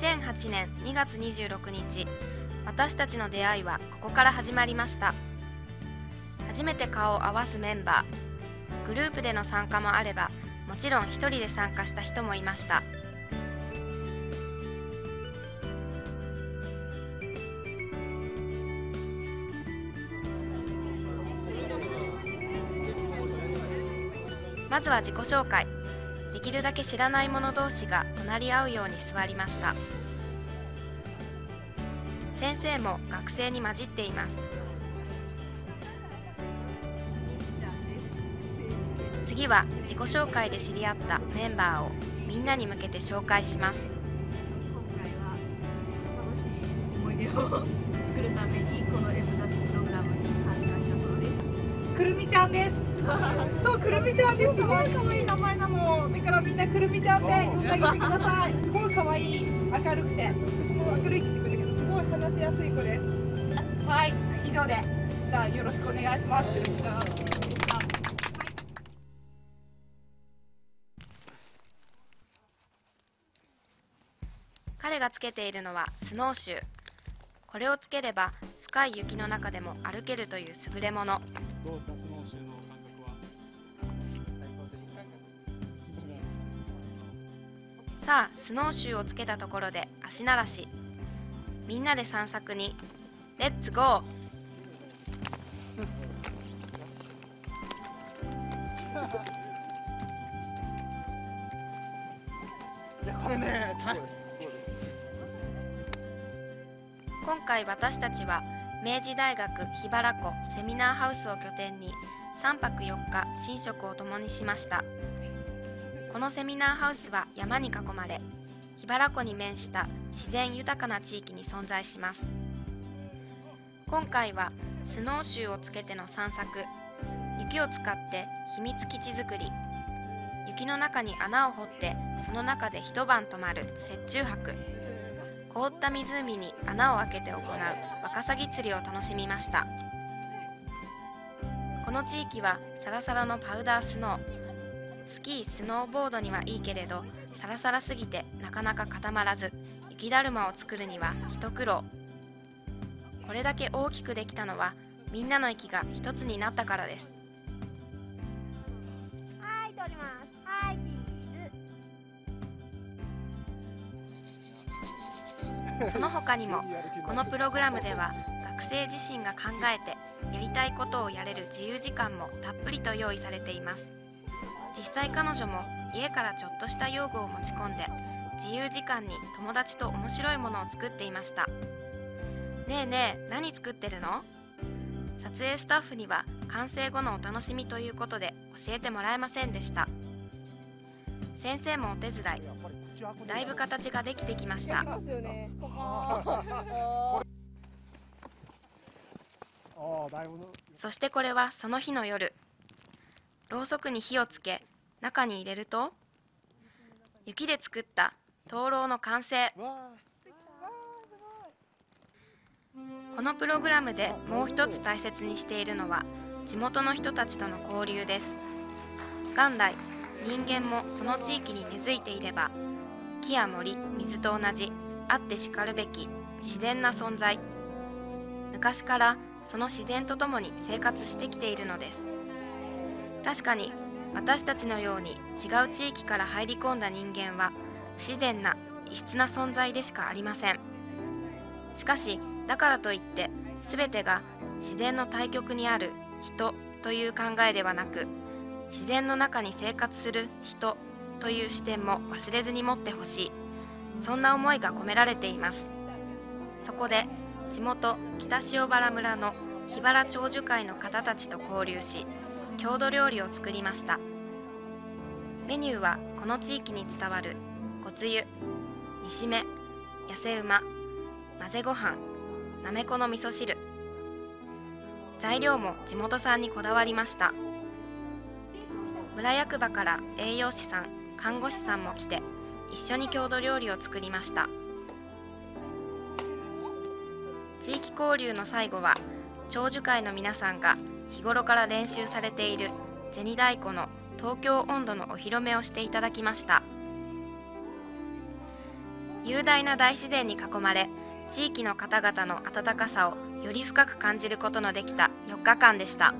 2008年2月26日私たちの出会いはここから始まりました。初めて顔を合わすメンバーグループでの参加もあればもちろん一人で参加した人もいました。まずは自己紹介。できるだけ知らない者同士が隣り合うように座りました先生も学生に混じっています次は自己紹介で知り合ったメンバーをみんなに向けて紹介します今回は楽しい思い出を作るためにこの M ダプログラムに参加したそうですくるみちゃんです。そう、くるみちゃんです。すごい可愛い名前なの。ちゃんで呼んであげてください。すごい可愛い、明るくて、私も明るいって言ってくれたけど、すごい話しやすい子です。はい、以上で、じゃあよろしくお願いします。彼がつけているのはスノーシューこれをつければ深い雪の中でも歩けるという優れものどうですかスノーシューのさあスノーシューをつけたところで足慣らし。みんなで散策に。レッツゴーいやこれね大今回私たちは明治大学桧原湖セミナーハウスを拠点に3泊4日寝食を共にしましたこのセミナーハウスは山に囲まれ桧原湖に面した自然豊かな地域に存在します。今回はスノーシューをつけての散策雪を使って秘密基地作り雪の中に穴を掘ってその中で一晩泊まる雪中泊凍った湖に穴を開けて行うワカサギ釣りを楽しみました。この地域はサラサラのパウダースノースキースノーボードにはいいけれどサラサラすぎてなかなか固まらず雪だるまを作るには一苦労これだけ大きくできたのはみんなの息が一つになったからですはい、通ります。はい、チーズ。その他にもこのプログラムでは学生自身が考えてやりたいことをやれる自由時間もたっぷりと用意されています実際彼女も家からちょっとした用具を持ち込んで自由時間に友達と面白いものを作っていました。ねえねえ何作ってるの？撮影スタッフには完成後のお楽しみということで教えてもらえませんでした。先生もお手伝いだいぶ形ができてきました。そしてこれはその日の夜ろうそくに火をつけ中に入れると雪で作った灯籠の完成。このプログラムでもう一つ大切にしているのは地元の人たちとの交流です。元来人間もその地域に根付いていれば木や森水と同じあってしかるべき自然な存在。昔からその自然とともに生活してきているのです。確かに私たちのように違う地域から入り込んだ人間は不自然な異質な存在でしかありません。しかしだからといって全てが自然の対極にある人という考えではなく自然の中に生活する人という視点も忘れずに持ってほしい。そんな思いが込められています。そこで地元北塩原村の桧原長寿会の方たちと交流し郷土料理を作りました。メニューはこの地域に伝わる。ごつゆ煮しめやせ馬混ぜご飯なめこの味噌汁。材料も地元産にこだわりました。村役場から栄養士さん看護師さんも来て一緒に郷土料理を作りました。地域交流の最後は長寿会の皆さんが日頃から練習されている銭太鼓の東京温度のお披露目をしていただきました雄大な大自然に囲まれ地域の方々の温かさをより深く感じることのできた4日間でした。